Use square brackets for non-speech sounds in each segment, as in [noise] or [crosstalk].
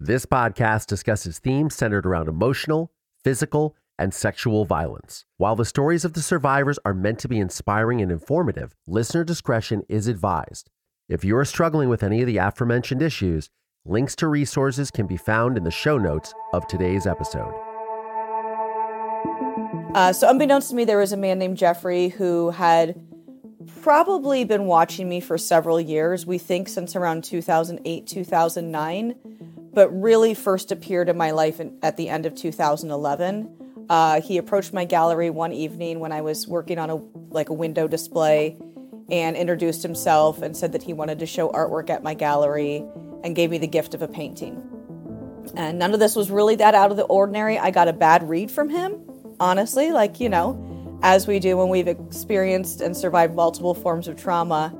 This podcast discusses themes centered around emotional, physical, and sexual violence. While the stories of the survivors are meant to be inspiring and informative, listener discretion is advised. If you are struggling with any of the aforementioned issues, links to resources can be found in the show notes of today's episode. Uh, so, unbeknownst to me, there was a man named Jeffery who had probably been watching me for several years. We think since around 2008, 2009, but really first appeared in my life in, at the end of 2011. Uh, he approached my gallery one evening when I was working on a like a window display, and introduced himself and said that he wanted to show artwork at my gallery, and gave me the gift of a painting. And none of this was really that out of the ordinary. I got a bad read from him, honestly, like, you know, as we do when we've experienced and survived multiple forms of trauma.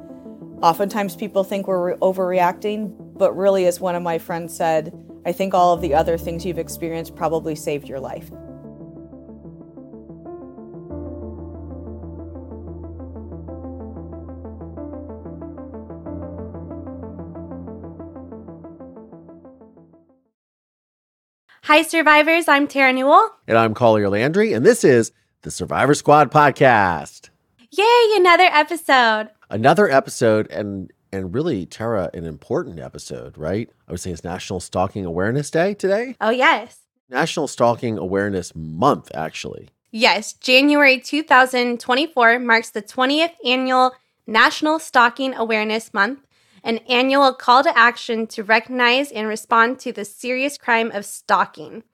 Oftentimes people think we're re- overreacting, but really, as one of my friends said, I think all of the other things you've experienced probably saved your life. Hi, survivors. I'm Tara Newell. And I'm Collier Landry, and this is the Survivor Squad podcast. Yay, another episode. Another episode, and and really, Tara, an important episode, right? I would say it's National Stalking Awareness Day today. Oh, yes. National Stalking Awareness Month, actually. Yes, January 2024 marks the 20th annual National Stalking Awareness Month, an annual call to action to recognize and respond to the serious crime of stalking.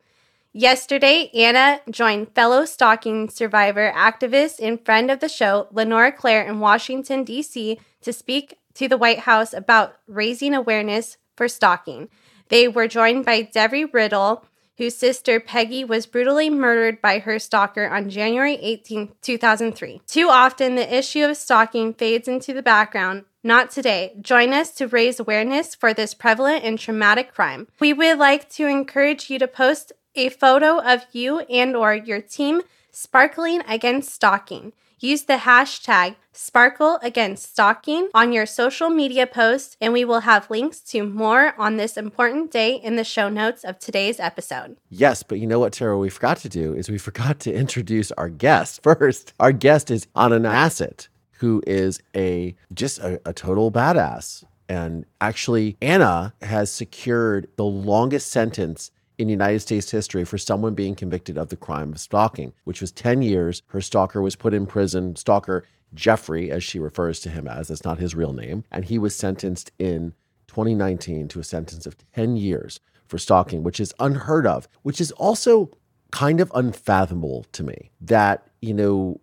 Yesterday, Anna joined fellow stalking survivor, activist, and friend of the show, Lenora Claire, in Washington, D.C., to speak to the White House about raising awareness for stalking. They were joined by Debbie Riddle, whose sister Peggy was brutally murdered by her stalker on January 18, 2003. Too often, the issue of stalking fades into the background. Not today. Join us to raise awareness for this prevalent and traumatic crime. We would like to encourage you to post a photo of you and or your team sparkling against stalking. Use the hashtag sparkle against stalking on your social media posts, and we will have links to more on this important day in the show notes of today's episode. Yes, but you know what, Tara, we forgot to do is we forgot to introduce our guest [laughs] first. Our guest is Anna Nasset, who is a just a, a total badass. And actually, Anna has secured the longest sentence in United States history for someone being convicted of the crime of stalking, which was 10 years. Her stalker was put in prison. Stalker Jeffery, as she refers to him as, that's not his real name. And he was sentenced in 2019 to a sentence of 10 years for stalking, which is unheard of, which is also kind of unfathomable to me that, you know,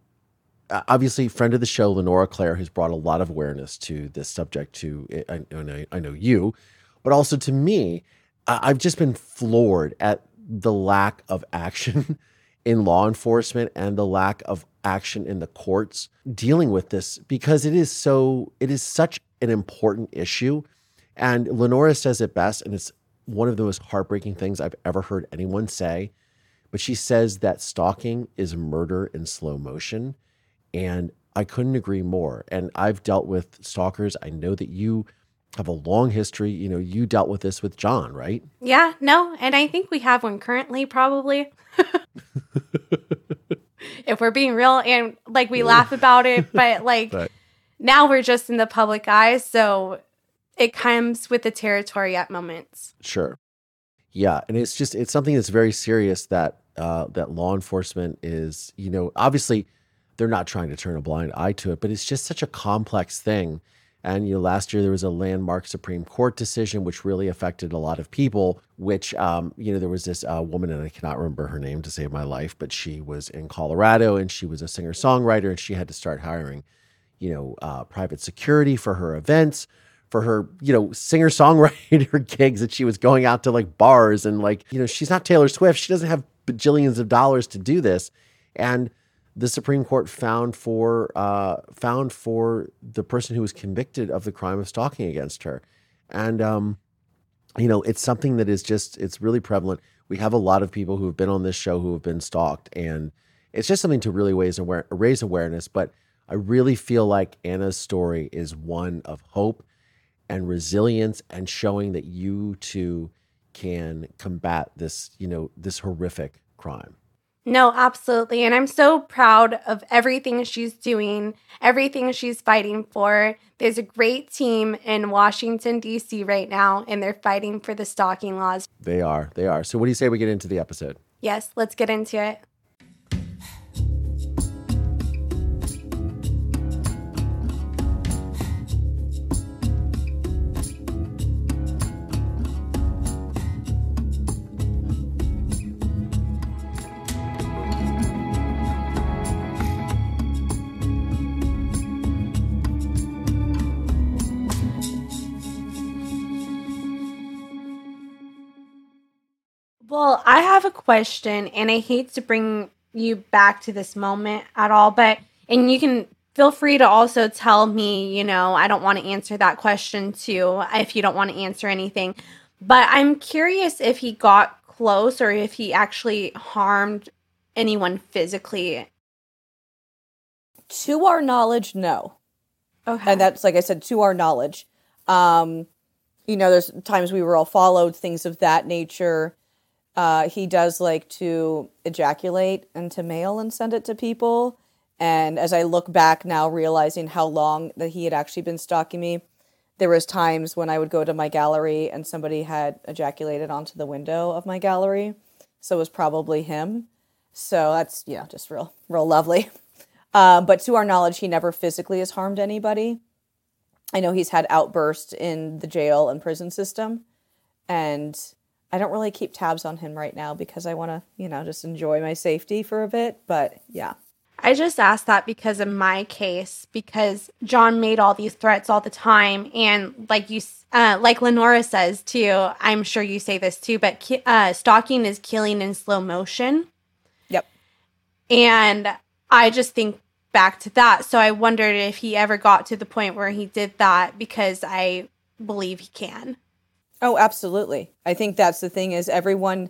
obviously friend of the show lenora claire has brought a lot of awareness to this subject to i, I know you but also to me I- i've just been floored at the lack of action [laughs] in law enforcement and the lack of action in the courts dealing with this because it is so it is such an important issue and lenora says it best and it's one of the most heartbreaking things i've ever heard anyone say but she says that stalking is murder in slow motion and I couldn't agree more. And I've dealt with stalkers. I know that you have a long history. You know, you dealt with this with John, right? Yeah, no, and I think we have one currently, probably. [laughs] if we're being real, and like we laugh about it, [laughs] but like now we're just in the public eye, so it comes with the territory at moments. sure. Yeah, and it's just it's something that's very serious that uh, that law enforcement is, you know, obviously they're not trying to turn a blind eye to it, but it's just such a complex thing. And you know, last year there was a landmark Supreme Court decision which really affected a lot of people. Which, um, you know, there was this uh, woman, and I cannot remember her name to save my life, but she was in Colorado and she was a singer songwriter, and she had to start hiring, you know, uh, private security for her events for her, you know, singer songwriter [laughs] gigs that she was going out to like bars and like, you know, she's not Taylor Swift. She doesn't have bajillions of dollars to do this. And the Supreme Court found for uh, found for the person who was convicted of the crime of stalking against her. And um, you know, it's something that is just it's really prevalent. We have a lot of people who have been on this show who have been stalked, and it's just something to really raise aware raise awareness. But I really feel like Anna's story is one of hope and resilience and showing that you too can combat this, you know, this horrific crime. No, absolutely. And I'm so proud of everything she's doing, everything she's fighting for. There's a great team in Washington, D.C. right now, and they're fighting for the stalking laws. They are. They are. So, what do you say we get into the episode? Yes, let's get into it. Well, I have a question, and I hate to bring you back to this moment at all, but, and you can feel free to also tell me, you know, I don't want to answer that question too, if you don't want to answer anything. But I'm curious if he got close or if he actually harmed anyone physically. To our knowledge, no. Okay. And that's, like I said, to our knowledge. Um, you know, there's times we were all followed, things of that nature. Uh, he does like to ejaculate into mail and send it to people. And as I look back now, realizing how long that he had actually been stalking me, there was times when I would go to my gallery and somebody had ejaculated onto the window of my gallery. So it was probably him. So that's yeah, just real, real lovely. [laughs] Uh, but to our knowledge, he never physically has harmed anybody. I know he's had outbursts in the jail and prison system, and I don't really keep tabs on him right now because I want to, you know, just enjoy my safety for a bit. But yeah. I just asked that because in my case, because John made all these threats all the time, and like you, uh, like Lenora says too. I'm sure you say this too, but ki- uh, stalking is killing in slow motion. Yep. And I just think back to that. So I wondered if he ever got to the point where he did that because I believe he can. Oh, absolutely. I think that's the thing is everyone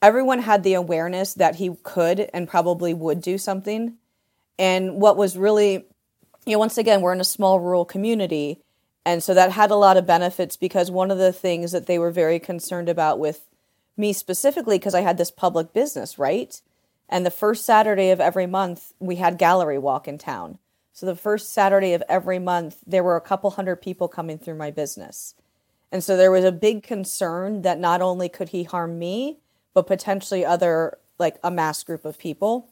everyone had the awareness that he could and probably would do something. And what was really you know, once again, we're in a small rural community. And so that had a lot of benefits because one of the things that they were very concerned about with me specifically, because I had this public business, right? And the first Saturday of every month, we had gallery walk in town. So the first Saturday of every month, there were a couple hundred people coming through my business. And so there was a big concern that not only could he harm me, but potentially other, like a mass group of people.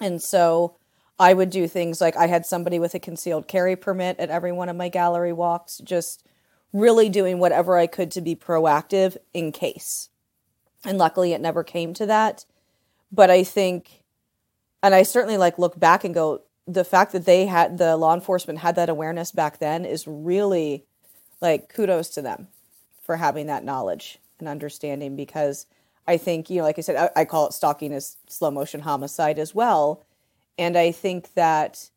And so I would do things like I had somebody with a concealed carry permit at every one of my gallery walks, just really doing whatever I could to be proactive in case. And luckily it never came to that. But I think, and I certainly like look back and go, the fact that they had the law enforcement had that awareness back then is really like kudos to them for having that knowledge and understanding because I think, you know, like I said, I, I call it stalking as slow motion homicide as well. And I think that,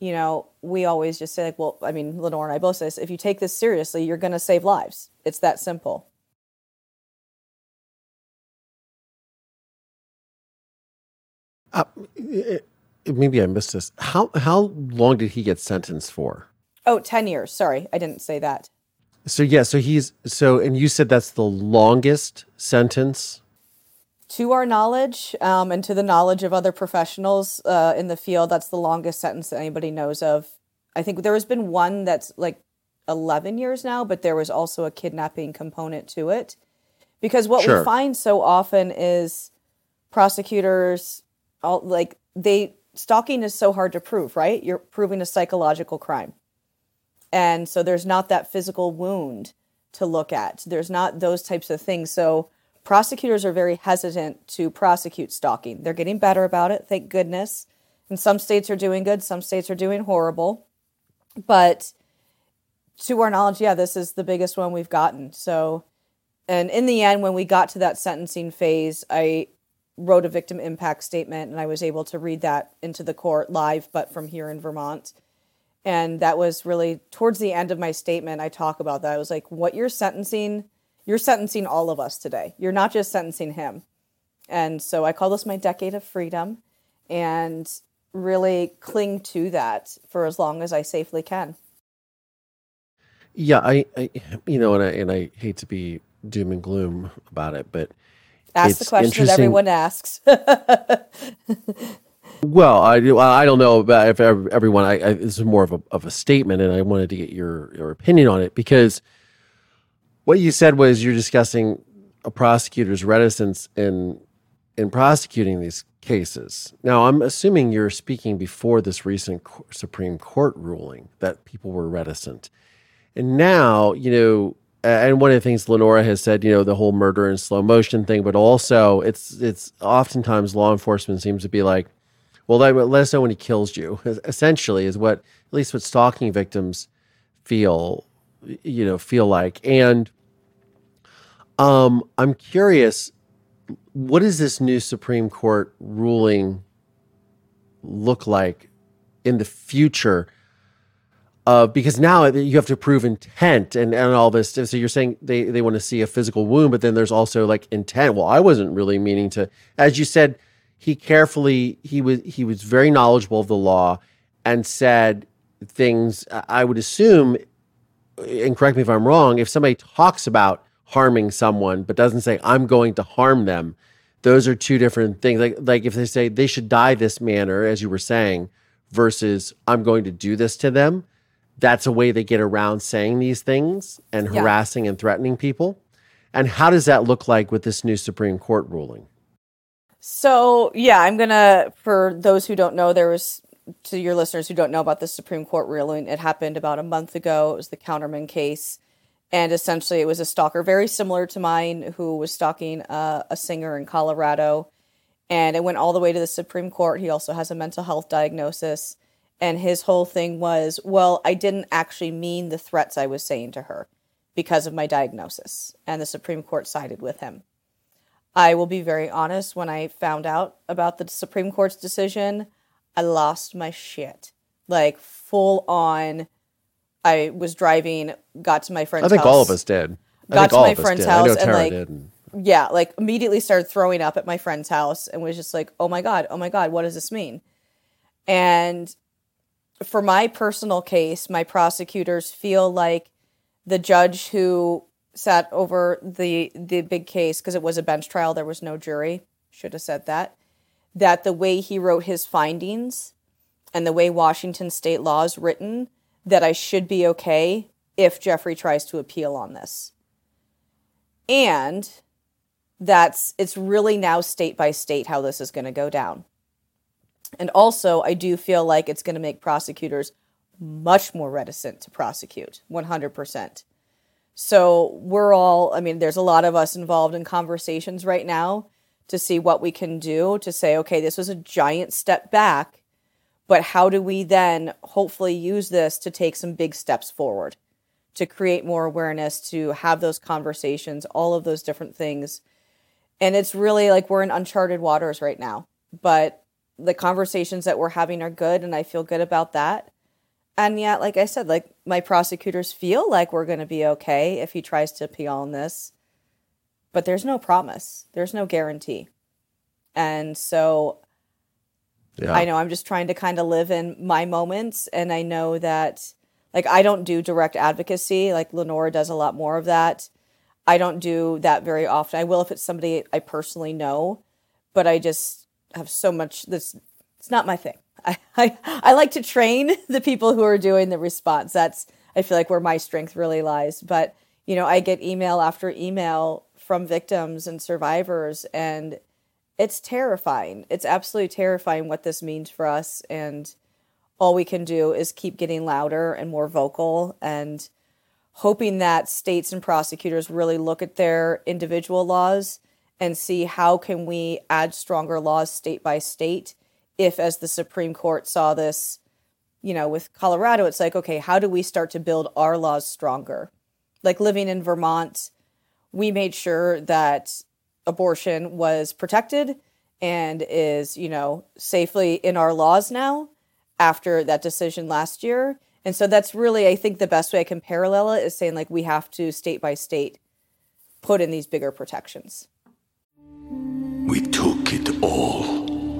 you know, we always just say, like, well, I mean, Lenore and I both say this if you take this seriously, you're going to save lives. It's that simple. Uh, maybe I missed this. How how long did he get sentenced for? Oh, 10 years. Sorry, I didn't say that. So yeah, so he's so, and you said that's the longest sentence. To our knowledge, um, and to the knowledge of other professionals uh, in the field, that's the longest sentence that anybody knows of. I think there has been one that's like 11 years now, but there was also a kidnapping component to it. Because what Sure. we find so often is prosecutors, all, like they stalking is so hard to prove, right? You're proving a psychological crime, and so there's not that physical wound to look at. There's not those types of things. So prosecutors are very hesitant to prosecute stalking. They're getting better about it, thank goodness. And some states are doing good, some states are doing horrible. But to our knowledge, yeah, this is the biggest one we've gotten. So, and in the end, when we got to that sentencing phase, I wrote a victim impact statement and I was able to read that into the court live, but from here in Vermont. And that was really towards the end of my statement. I talk about that. I was like, what you're sentencing, you're sentencing all of us today. You're not just sentencing him. And so I call this my decade of freedom and really cling to that for as long as I safely can. Yeah, I, I you know, and I and I hate to be doom and gloom about it, but Ask the question that everyone asks. [laughs] well, I. I don't know about if everyone. I, I this is more of a of a statement, and I wanted to get your your opinion on it because what you said was you're discussing a prosecutor's reticence in in prosecuting these cases. Now, I'm assuming you're speaking before this recent Supreme Court ruling that people were reticent. And now, you know, and one of the things Lenora has said, you know, the whole murder in slow motion thing, but also it's it's oftentimes law enforcement seems to be like, well, let, let us know when he kills you. Essentially, is what at least what stalking victims feel, you know, feel like. And um, I'm curious, what does this new Supreme Court ruling look like in the future? Uh, because now you have to prove intent and, and all this. So you're saying they, they want to see a physical wound, but then there's also like intent. Well, I wasn't really meaning to, as you said, he carefully, he was, he was very knowledgeable of the law and said things I would assume, and correct me if I'm wrong, if somebody talks about harming someone but doesn't say I'm going to harm them, those are two different things. Like like if they say they should die this manner, as you were saying, versus I'm going to do this to them, that's a way they get around saying these things and Yeah. harassing and threatening people. And how does that look like with this new Supreme Court ruling? So, yeah, I'm going to, for those who don't know, there was, to your listeners who don't know about the Supreme Court ruling, it happened about a month ago. It was the Counterman case. And essentially, it was a stalker very similar to mine who was stalking uh, a singer in Colorado. And it went all the way to the Supreme Court. He also has a mental health diagnosis. And his whole thing was, well, I didn't actually mean the threats I was saying to her because of my diagnosis. And the Supreme Court sided with him. I will be very honest. When I found out about the Supreme Court's decision, I lost my shit. Like full on. I was driving, got to my friend's house. I think house. all of us did. I Got to my friend's did. I know house and, like, did. and- Yeah, like immediately started throwing up at my friend's house and was just like, oh my God, oh my God, what does this mean? And for my personal case, my prosecutors feel like the judge who sat over the the big case because it was a bench trial, there was no jury. Should have said that. That the way he wrote his findings and the way Washington state law is written, that I should be okay if Jeffery tries to appeal on this. And that's it's really now state by state how this is going to go down. And also, I do feel like it's going to make prosecutors much more reticent to prosecute 100%. So, we're all, I mean, there's a lot of us involved in conversations right now to see what we can do to say, okay, this was a giant step back, but how do we then hopefully use this to take some big steps forward, to create more awareness, to have those conversations, all of those different things. And it's really like we're in uncharted waters right now, but the conversations that we're having are good, and I feel good about that. And yet, like I said, like my prosecutors feel like we're going to be okay if he tries to appeal on this, but there's no promise, there's no guarantee. And so yeah. I know I'm just trying to kind of live in my moments. And I know that, like, I don't do direct advocacy. Like, Lenora does a lot more of that. I don't do that very often. I will if it's somebody I personally know, but I just have so much this, it's not my thing. [laughs] I, I, like to train [laughs] the people who are doing the response. That's, I feel like, where my strength really lies. But, you know, I get email after email from victims and survivors and it's terrifying. It's absolutely terrifying what this means for us and all we can do is keep getting louder and more vocal and hoping that states and prosecutors really look at their individual laws and see how can we add stronger laws state by state if as the supreme court saw this you know with colorado it's like okay how do we start to build our laws stronger? Like living in vermont we made sure that abortion was protected and is you know safely in our laws now after that decision last year. And so that's really i think the best way i can parallel it is saying like we have to state by state put in these bigger protections. We took it all.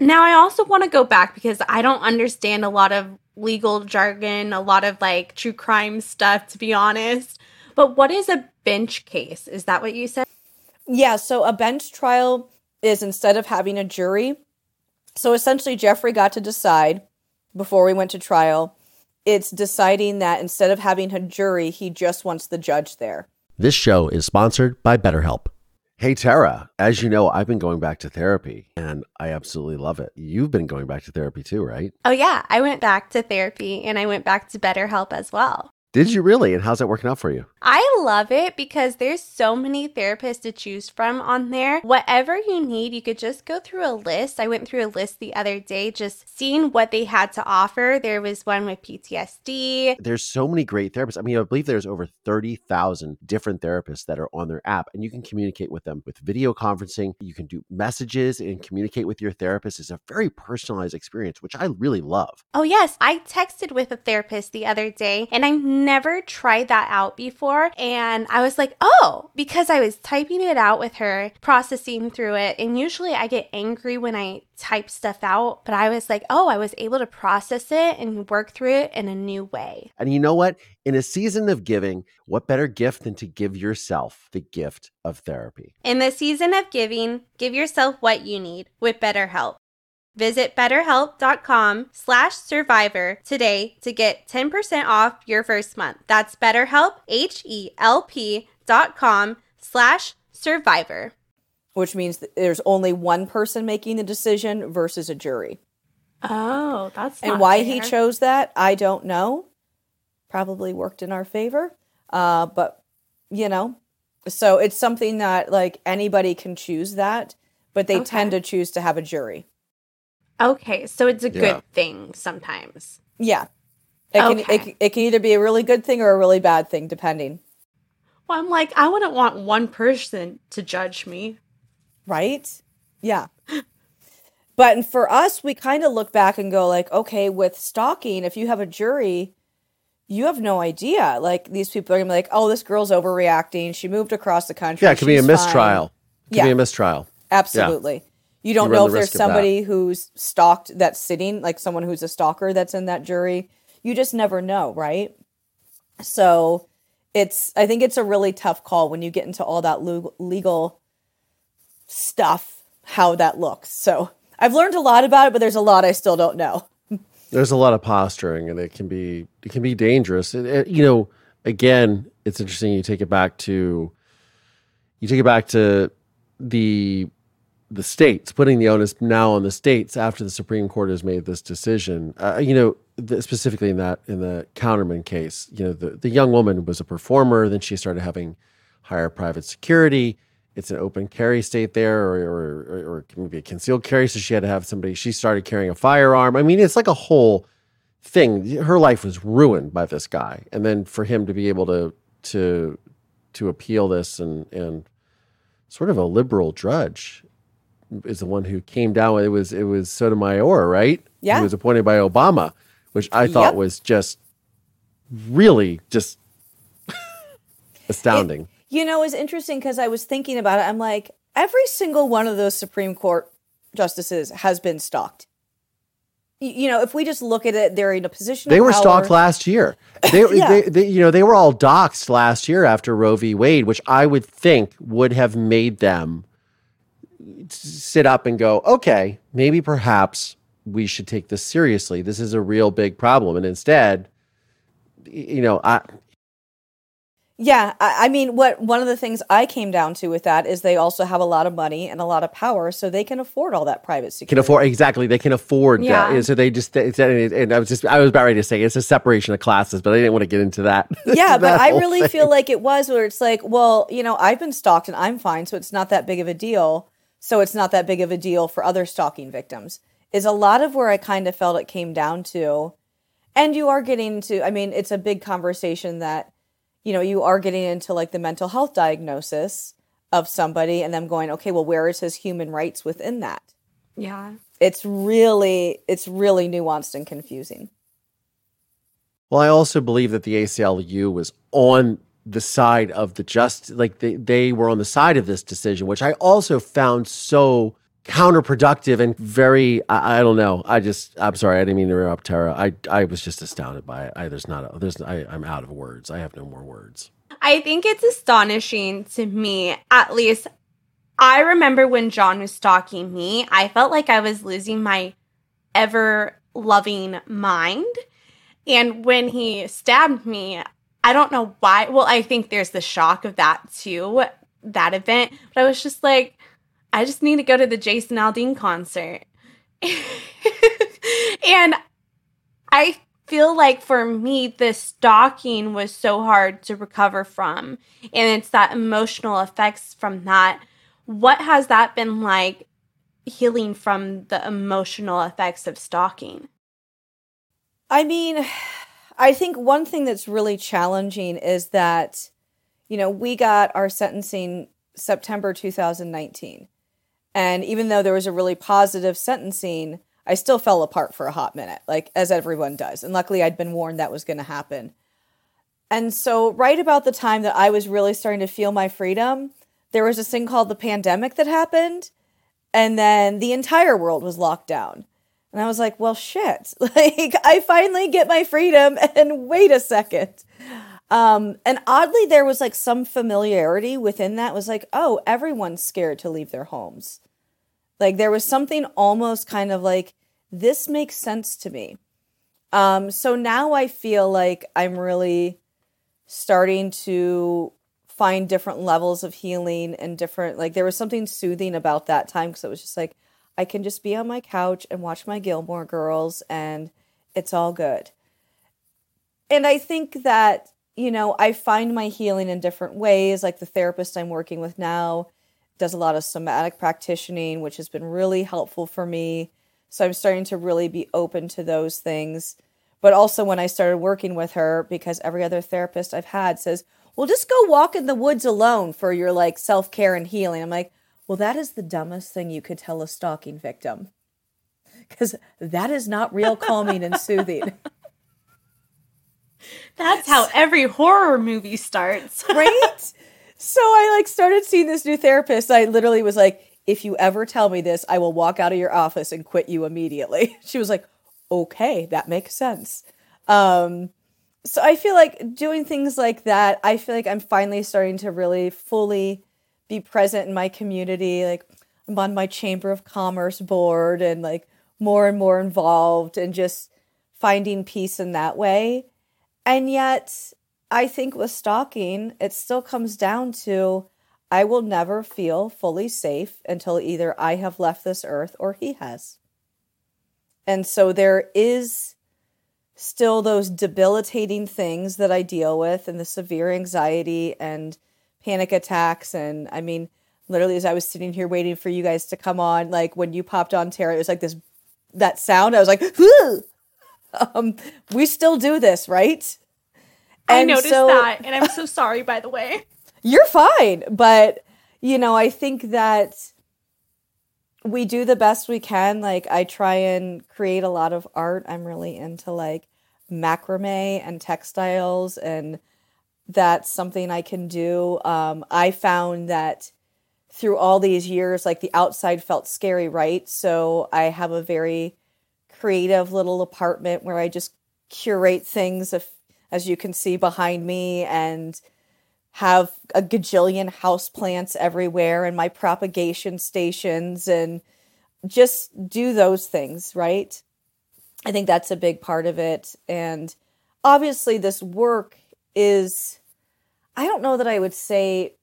Now I also want to go back because I don't understand a lot of legal jargon, a lot of like true crime stuff, to be honest. But what is a bench case? Is that what you said? Yeah, so a bench trial is instead of having a jury. So essentially, Jeffery got to decide before we went to trial. It's deciding that instead of having a jury, he just wants the judge there. This show is sponsored by BetterHelp. Hey, Tara, as you know, I've been going back to therapy and I absolutely love it. You've been going back to therapy too, right? Oh, yeah. I went back to therapy and I went back to BetterHelp as well. Did you really? And how's that working out for you? I love it because there's so many therapists to choose from on there. Whatever you need, you could just go through a list. I went through a list the other day just seeing what they had to offer. There was one with PTSD. There's so many great therapists. I mean, I believe there's over 30,000 different therapists that are on their app and you can communicate with them with video conferencing. You can do messages and communicate with your therapist. It's a very personalized experience, which I really love. Oh, yes. I texted with a therapist the other day and I've never tried that out before. And I was like, oh, because I was typing it out with her, processing through it. And usually I get angry when I type stuff out, but I was like, oh, I was able to process it and work through it in a new way. And you know what? In a season of giving, what better gift than to give yourself the gift of therapy? In the season of giving, give yourself what you need with BetterHelp. Visit betterhelp.com slash survivor today to get 10% off your first month. That's betterhelp, H-E-L-P dot com slash survivor. which means that there's only one person making the decision versus a jury. Oh, that's and why he chose that, I don't know. Probably worked in our favor. Uh, but, you know, so it's something that like anybody can choose that, but they Okay. tend to choose to have a jury. Okay, so it's a Yeah. good thing sometimes. Yeah. It can, it, it can either be a really good thing or a really bad thing, depending. Well, I'm like, I wouldn't want one person to judge me. Right? Yeah. [laughs] But for us, we kind of look back and go like, okay, with stalking, if you have a jury, you have no idea. Like these people are gonna be like, oh, this girl's overreacting. She moved across the country. Yeah, it could be a She's fine." mistrial. It could Yeah. be a mistrial. Absolutely. You don't You know the if there's risk of that. somebody who's stalked that's sitting, like someone who's a stalker that's in that jury. You just never know, right? So it's, I think it's a really tough call when you get into all that legal stuff, how that looks. So I've learned a lot about it, but there's a lot I still don't know. There's a lot of posturing, and it can be it can be dangerous. It- it- uh, you know, again, it's interesting. You take it back to you take it back to the the states putting the onus now on the states after the Supreme Court has made this decision. Uh, you know, the, specifically in that in the Counterman case, you know, the the young woman was a performer. Then she started having higher private security. It's an open carry state there, or, or, or, or it can be a concealed carry. So she had to have somebody. She started carrying a firearm. I mean, it's like a whole thing. Her life was ruined by this guy, and then for him to be able to to to appeal this and and sort of a liberal judge is the one who came down with it was it was Sotomayor, right? Yeah. He was appointed by Obama, which I thought Yep. was just really just [laughs] astounding. You know, it's interesting because I was thinking about it. I'm like, every single one of those Supreme Court justices has been stalked. You know, if we just look at it, they're in a position. They were power. stalked last year. [laughs] They, yeah. they, they, you know, they were all doxxed last year after Roe v. Wade, which I would think would have made them sit up and go, okay, maybe perhaps we should take this seriously. This is a real big problem. And instead, you know, I, yeah, I, I, mean, what one of the things I came down to with that is they also have a lot of money and a lot of power, so they can afford all that private security. Can afford exactly. They can afford yeah. that. So they just and I was just I was about ready to say it's a separation of classes, but I didn't want to get into that. [laughs] Yeah, that but I really thing. feel like it was where it's like, well, you know, I've been stalked and I'm fine, so it's not that big of a deal. So it's not that big of a deal for other stalking victims. Is a lot of where I kind of felt it came down to, and you are getting to. I mean, it's a big conversation that you know, you are getting into like the mental health diagnosis of somebody and them going, okay, well, where is his human rights within that? Yeah. It's really, it's really nuanced and confusing. Well, I also believe that the ACLU was on the side of the just, like they, they were on the side of this decision, which I also found so counterproductive and very I, I, don't know. I just i'm sorry i didn't mean to interrupt tara. I i was just astounded by it. I there's not a, there's I, i'm out of words. I have no more words. I think it's astonishing to me at least i remember when john was stalking me i felt like i was losing my ever loving mind. And when he stabbed me i don't know why well i think there's the shock of that too that event but i was just like I just need to go to the Jason Aldean concert. [laughs] and I feel like for me, the stalking was so hard to recover from. And it's that emotional effects from that. What has that been like healing from the emotional effects of stalking? I mean, I think one thing that's really challenging is that, you know, we got our sentencing September 2019. And even though there was a really positive sentencing, I still fell apart for a hot minute, like as everyone does. And luckily, I'd been warned that was going to happen. And so, right about the time that I was really starting to feel my freedom, there was this thing called the pandemic that happened. And then the entire world was locked down. And I was like, well, shit. [laughs] Like, I finally get my freedom. [laughs] And wait a second. Um, and oddly, there was like some familiarity within that. Was like, oh, everyone's scared to leave their homes. Like there was something almost kind of like, this makes sense to me. Um, so now I feel like I'm really starting to find different levels of healing and different, like there was something soothing about that time because it was just like, I can just be on my couch and watch my Gilmore girls and it's all good. And I think that you know, I find my healing in different ways. Like the therapist I'm working with now does a lot of somatic practicing, which has been really helpful for me. So I'm starting to really be open to those things. But also, when I started working with her, because every other therapist I've had says, well, just go walk in the woods alone for your like self care and healing. I'm like, well, that is the dumbest thing you could tell a stalking victim because that is not real calming and soothing. [laughs] That's how every horror movie starts. [laughs] right? So I like started seeing this new therapist. I literally was like, if you ever tell me this, I will walk out of your office and quit you immediately. [laughs] She was like, okay, that makes sense. Um, so I feel like doing things like that, I feel like I'm finally starting to really fully be present in my community. Like I'm on my Chamber of Commerce board and like more and more involved and just finding peace in that way. And yet, I think with stalking, it still comes down to I will never feel fully safe until either I have left this earth or he has. And so there is still those debilitating things that I deal with and the severe anxiety and panic attacks. And I mean, literally, as I was sitting here waiting for you guys to come on, like when you popped on Tara, it was like this that sound. I was like, Whoo! um, we still do this, right? And I noticed so, that, and I'm so sorry, by the way. [laughs] You're fine, but you know, I think that we do the best we can. Like, I try and create a lot of art. I'm really into like macrame and textiles, and that's something I can do. Um, I found that through all these years, like the outside felt scary, right? So I have a very creative little apartment where I just curate things, if, as you can see behind me, and have a gajillion house plants everywhere and my propagation stations and just do those things, right? I think that's a big part of it. And obviously, this work is, I don't know that I would say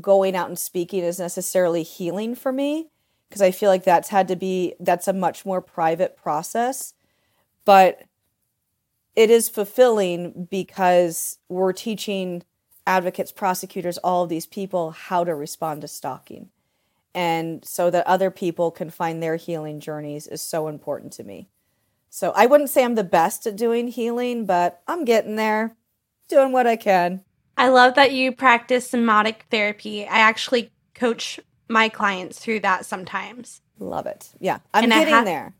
going out and speaking is necessarily healing for me because I feel like that's had to be, that's a much more private process. But it is fulfilling because we're teaching advocates, prosecutors, all of these people how to respond to stalking. And so that other people can find their healing journeys is so important to me. So I wouldn't say I'm the best at doing healing, but I'm getting there, doing what I can. I love that you practice somatic therapy. I actually coach my clients through that sometimes. Love it. Yeah, I'm and getting ha- there.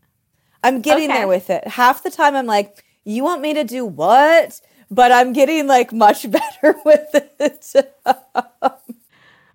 I'm getting okay. there with it. Half the time I'm like, you want me to do what? But I'm getting like much [laughs] better with it.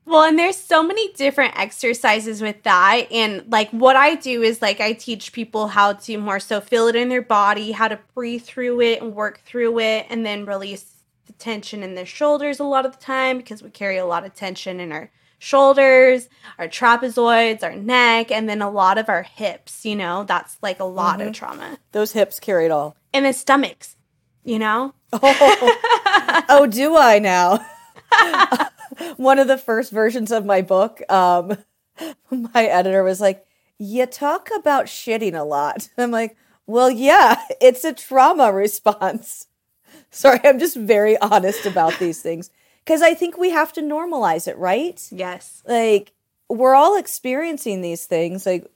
Well, and there's so many different exercises with that. And like what I do is like I teach people how to more so feel it in their body, how to breathe through it and work through it, and then release the tension in their shoulders a lot of the time because we carry a lot of tension in our shoulders, our trapezoids, our neck, and then a lot of our hips, you know, that's like a lot mm-hmm. of trauma. Those hips carry it all. And the stomachs, you know? [laughs] Oh, oh do I now? [laughs] one of the first versions of my book, um, [laughs] my editor was like, You talk about shitting a lot. I'm like, Well, yeah, it's a trauma response. [laughs] Sorry, I'm just very [laughs] honest about these things because I think we have to normalize it, right? Yes. Like, we're all experiencing these things. Like,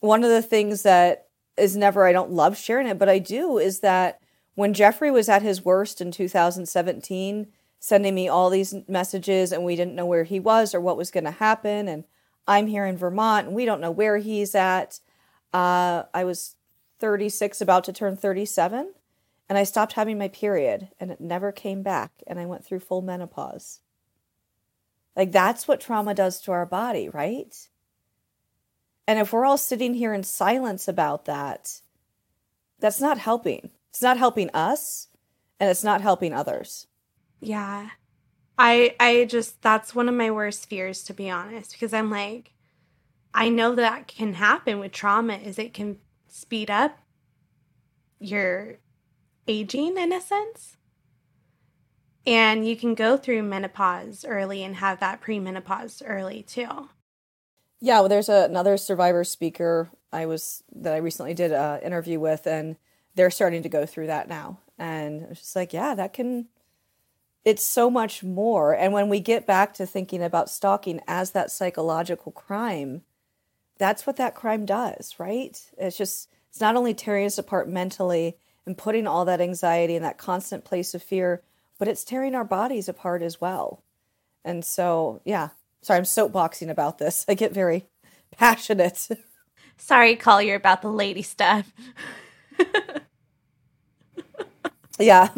one of the things that is never, I don't love sharing it, but I do, is that when Jeffery was at his worst in 2017, sending me all these messages and we didn't know where he was or what was going to happen and i'm here in vermont and we don't know where he's at uh, i was 36 about to turn 37 and i stopped having my period and it never came back and i went through full menopause. Like that's what trauma does to our body right? And if we're all sitting here in silence about that that's not helping. It's not helping us and it's not helping others. Yeah. I I just that's one of my worst fears to be honest because I'm like I know that can happen with trauma is it can speed up your aging in a sense. And you can go through menopause early and have that premenopause early too. Yeah, well, there's a, another survivor speaker I was that I recently did an interview with, and they're starting to go through that now. And it's just like, yeah, that can it's so much more. And when we get back to thinking about stalking as that psychological crime, that's what that crime does, right? It's just, it's not only tearing us apart mentally and putting all that anxiety in that constant place of fear, but it's tearing our bodies apart as well. And so, yeah, sorry, I'm soapboxing about this. I get very [laughs] passionate. Sorry, Collier, about the lady stuff. [laughs] yeah. [laughs]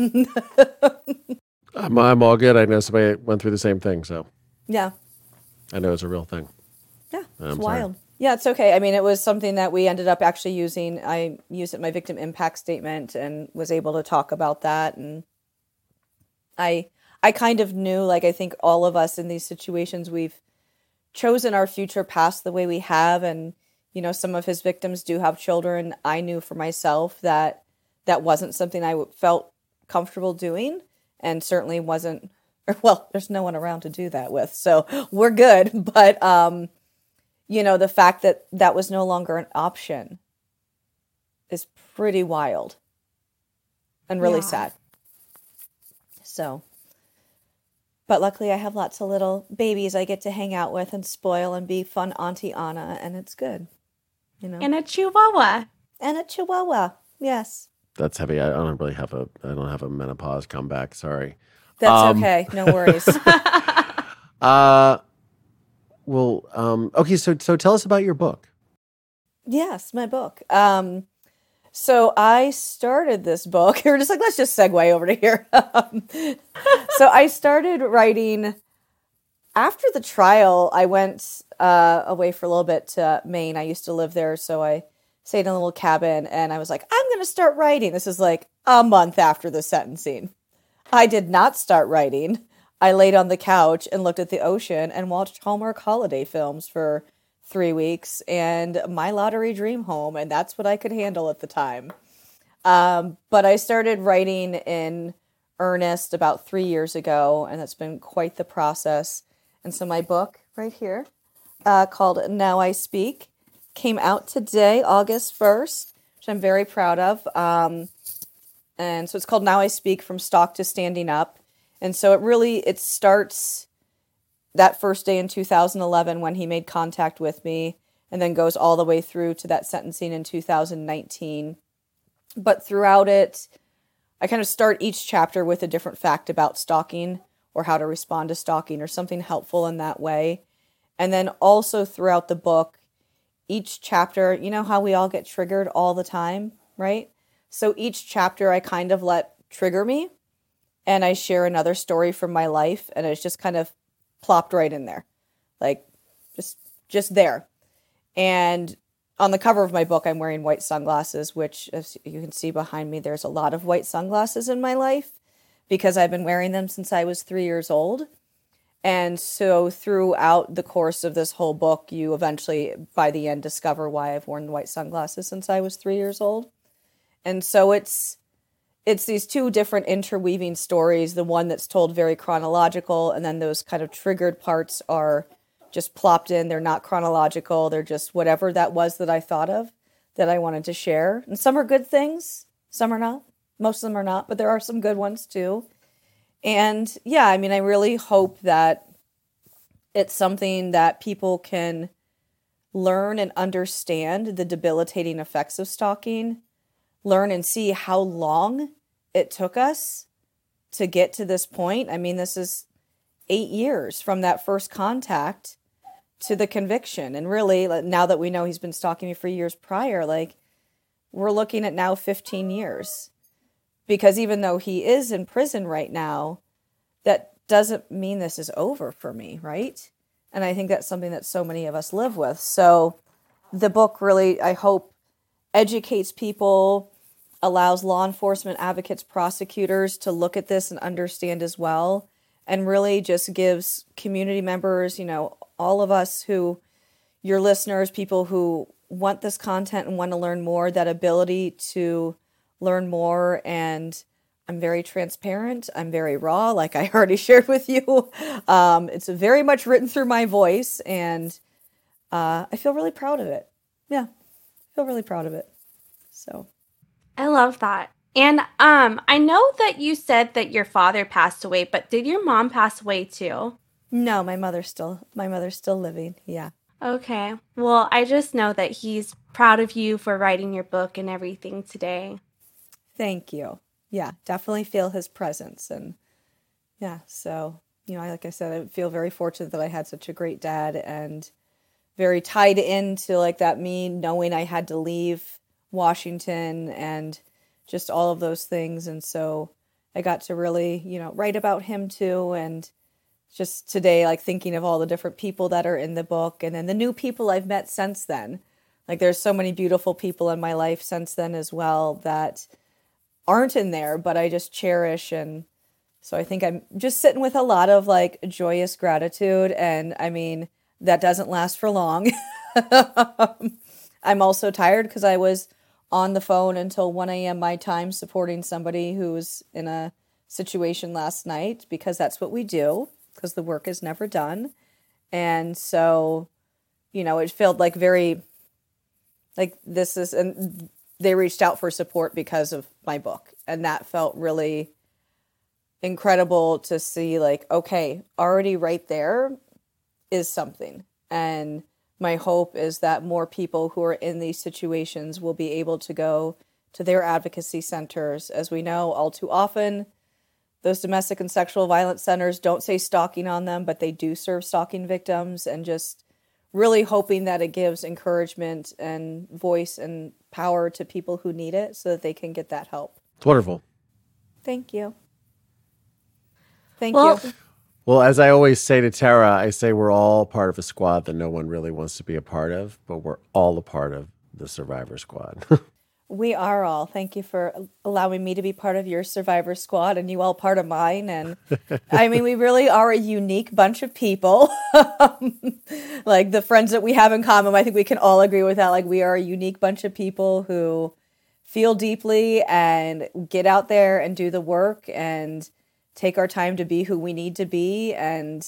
I'm, I'm all good. I know somebody went through the same thing, so yeah, I know it's a real thing. Yeah, it's wild. Yeah, it's okay. I mean, it was something that we ended up actually using. I used it in my victim impact statement and was able to talk about that. And I, I kind of knew, like, I think all of us in these situations, we've chosen our future past the way we have. And, you know, some of his victims do have children. I knew for myself that that wasn't something I felt comfortable doing and certainly wasn't [laughs] well there's no one around to do that with so we're good [laughs] but um you know the fact that that was no longer an option is pretty wild and really yeah. sad so but luckily i have lots of little babies i get to hang out with and spoil and be fun auntie anna and it's good you know and a chihuahua and a chihuahua yes that's heavy. I don't really have a I don't have a menopause comeback. Sorry. That's um, okay. No worries. [laughs] [laughs] uh well, um okay, so so tell us about your book. Yes, my book. Um so I started this book. [laughs] We're just like, let's just segue over to here. [laughs] Um, so I started writing after the trial, I went uh, away for a little bit to Maine. I used to live there, so I stayed in a little cabin and I was like, I'm going to start writing. This is like a month after the sentencing. I did not start writing. I laid on the couch and looked at the ocean and watched Hallmark holiday films for three weeks and my lottery dream home. And that's what I could handle at the time. Um, but I started writing in earnest about three years ago, and that's been quite the process. And so my book right here, uh, called Now I Speak, came out today, August 1st, which I'm very proud of. Um, and so it's called Now I Speak from Stalked to Standing Up. And so it really it starts that first day in 2011 when he made contact with me and then goes all the way through to that sentencing in 2019. But throughout it, I kind of start each chapter with a different fact about stalking or how to respond to stalking or something helpful in that way. And then also throughout the book, each chapter, you know how we all get triggered all the time, right? So each chapter I kind of let trigger me and I share another story from my life and it's just kind of plopped right in there. Like just just there. And on the cover of my book I'm wearing white sunglasses, which as you can see behind me there's a lot of white sunglasses in my life because I've been wearing them since I was 3 years old. And so throughout the course of this whole book, you eventually, by the end, discover why I've worn white sunglasses since I was three years old. And so it's it's these two different interweaving stories. The one that's told very chronological, and then those kind of triggered parts are just plopped in. They're not chronological. They're just whatever that was that I thought of that I wanted to share. And some are good things, some are not. Most of them are not, but there are some good ones too. And yeah, I mean, I really hope that it's something that people can learn and understand the debilitating effects of stalking, learn and see how long it took us to get to this point. I mean, this is eight years from that first contact to the conviction. And really, now that we know he's been stalking me for years prior, like we're looking at now 15 years because even though he is in prison right now, that doesn't mean this is over for me, right? And I think that's something that so many of us live with. So the book really, I hope, educates people, allows law enforcement advocates, prosecutors to look at this and understand as well, and really just gives community members, you know, all of us who, your listeners, people who want this content and want to learn more, that ability to learn more and I'm very transparent. I'm very raw, [laughs] like I already shared with you. Um, it's very much written through my voice, and uh, I feel really proud of it. Yeah, I feel really proud of it. So, I love that. And um, I know that you said that your father passed away, but did your mom pass away too? No, my mother's still my mother's still living. Yeah. Okay. Well, I just know that he's proud of you for writing your book and everything today. Thank you. Yeah, definitely feel his presence. And yeah, so, you know, like I said, I feel very fortunate that I had such a great dad and very tied into like that me knowing I had to leave Washington and just all of those things. And so I got to really, you know, write about him too. And just today, like thinking of all the different people that are in the book and then the new people I've met since then. Like there's so many beautiful people in my life since then as well that aren't in there, but I just cherish. And so I think I'm just sitting with a lot of like joyous gratitude. And I mean, that doesn't last for long. [laughs] I'm also tired because I was on the phone until 1 a.m. my time supporting somebody who was in a situation last night because that's what we do because the work is never done. And so, you know, it felt like very like this is and they reached out for support because of my book and that felt really incredible to see like okay already right there is something and my hope is that more people who are in these situations will be able to go to their advocacy centers as we know all too often those domestic and sexual violence centers don't say stalking on them but they do serve stalking victims and just really hoping that it gives encouragement and voice and power to people who need it so that they can get that help. It's wonderful. Thank you. Thank well, you. Well, as I always say to Tara, I say we're all part of a squad that no one really wants to be a part of, but we're all a part of the Survivor Squad. [laughs] We are all. Thank you for allowing me to be part of your survivor squad and you all part of mine. And [laughs] I mean, we really are a unique bunch of people. [laughs] like the friends that we have in common, I think we can all agree with that. Like, we are a unique bunch of people who feel deeply and get out there and do the work and take our time to be who we need to be. And,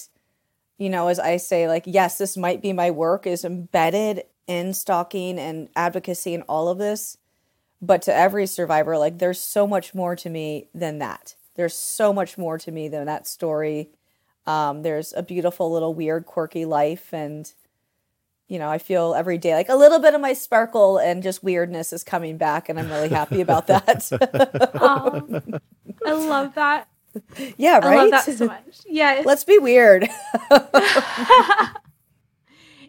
you know, as I say, like, yes, this might be my work is embedded in stalking and advocacy and all of this. But to every survivor like there's so much more to me than that. There's so much more to me than that story. Um, there's a beautiful little weird quirky life. And you know i feel every day like a little bit of my sparkle and just weirdness is coming back. And i'm really happy about that. [laughs] I love that yeah right i love that so much yeah let's be weird [laughs]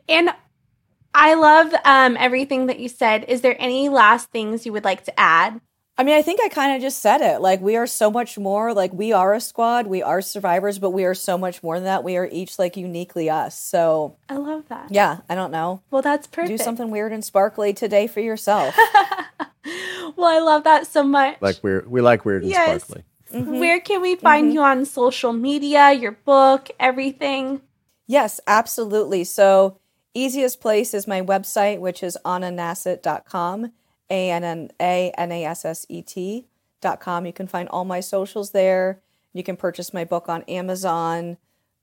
and I love um, everything that you said. Is there any last things you would like to add? I mean, I think I kind of just said it. Like, we are so much more. Like, we are a squad, we are survivors, but we are so much more than that. We are each like uniquely us. So, I love that. Yeah, I don't know. Well, that's perfect. Do something weird and sparkly today for yourself. [laughs] well, I love that so much. Like we're we like weird and yes. sparkly. Mm-hmm. Where can we find mm-hmm. you on social media, your book, everything? Yes, absolutely. So Easiest place is my website, which is annanasset.com, A N N A N A S S E T.com. You can find all my socials there. You can purchase my book on Amazon,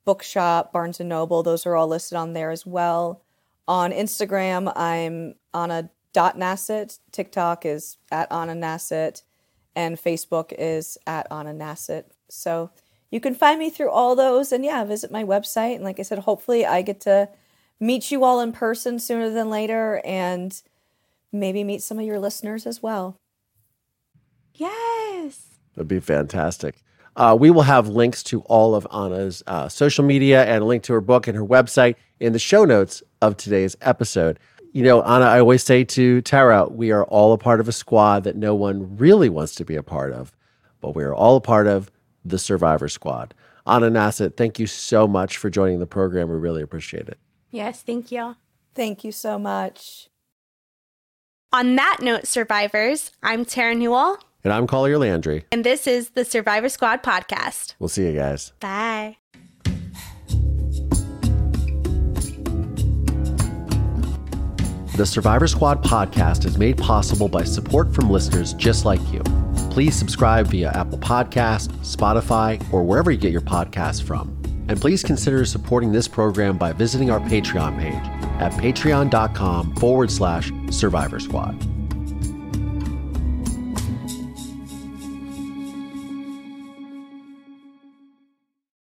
Bookshop, Barnes and Noble. Those are all listed on there as well. On Instagram, I'm on a dot nasset. TikTok is at Anna Nasset, and Facebook is at Anna Nasset. So you can find me through all those, and yeah, visit my website. And like I said, hopefully I get to meet you all in person sooner than later and maybe meet some of your listeners as well. Yes. That'd be fantastic. Uh, we will have links to all of Anna's uh, social media and a link to her book and her website in the show notes of today's episode. You know, Anna, I always say to Tara, we are all a part of a squad that no one really wants to be a part of, but we are all a part of the Survivor Squad. Anna Nasset, thank you so much for joining the program. We really appreciate it. Yes, thank you. Thank you so much. On that note, survivors, I'm Tara Newell. And I'm Collier Landry. And this is the Survivor Squad podcast. We'll see you guys. Bye. The Survivor Squad podcast is made possible by support from listeners just like you. Please subscribe via Apple Podcast, Spotify, or wherever you get your podcasts from. And please consider supporting this program by visiting our Patreon page at patreon.com forward slash survivor squad.